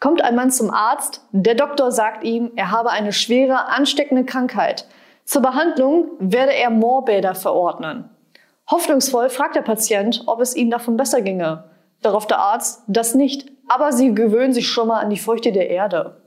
Kommt ein Mann zum Arzt, der Doktor sagt ihm, er habe eine schwere, ansteckende Krankheit. Zur Behandlung werde er Moorbäder verordnen. Hoffnungsvoll fragt der Patient, ob es ihm davon besser ginge. Darauf der Arzt, das nicht, aber sie gewöhnen sich schon mal an die Feuchte der Erde.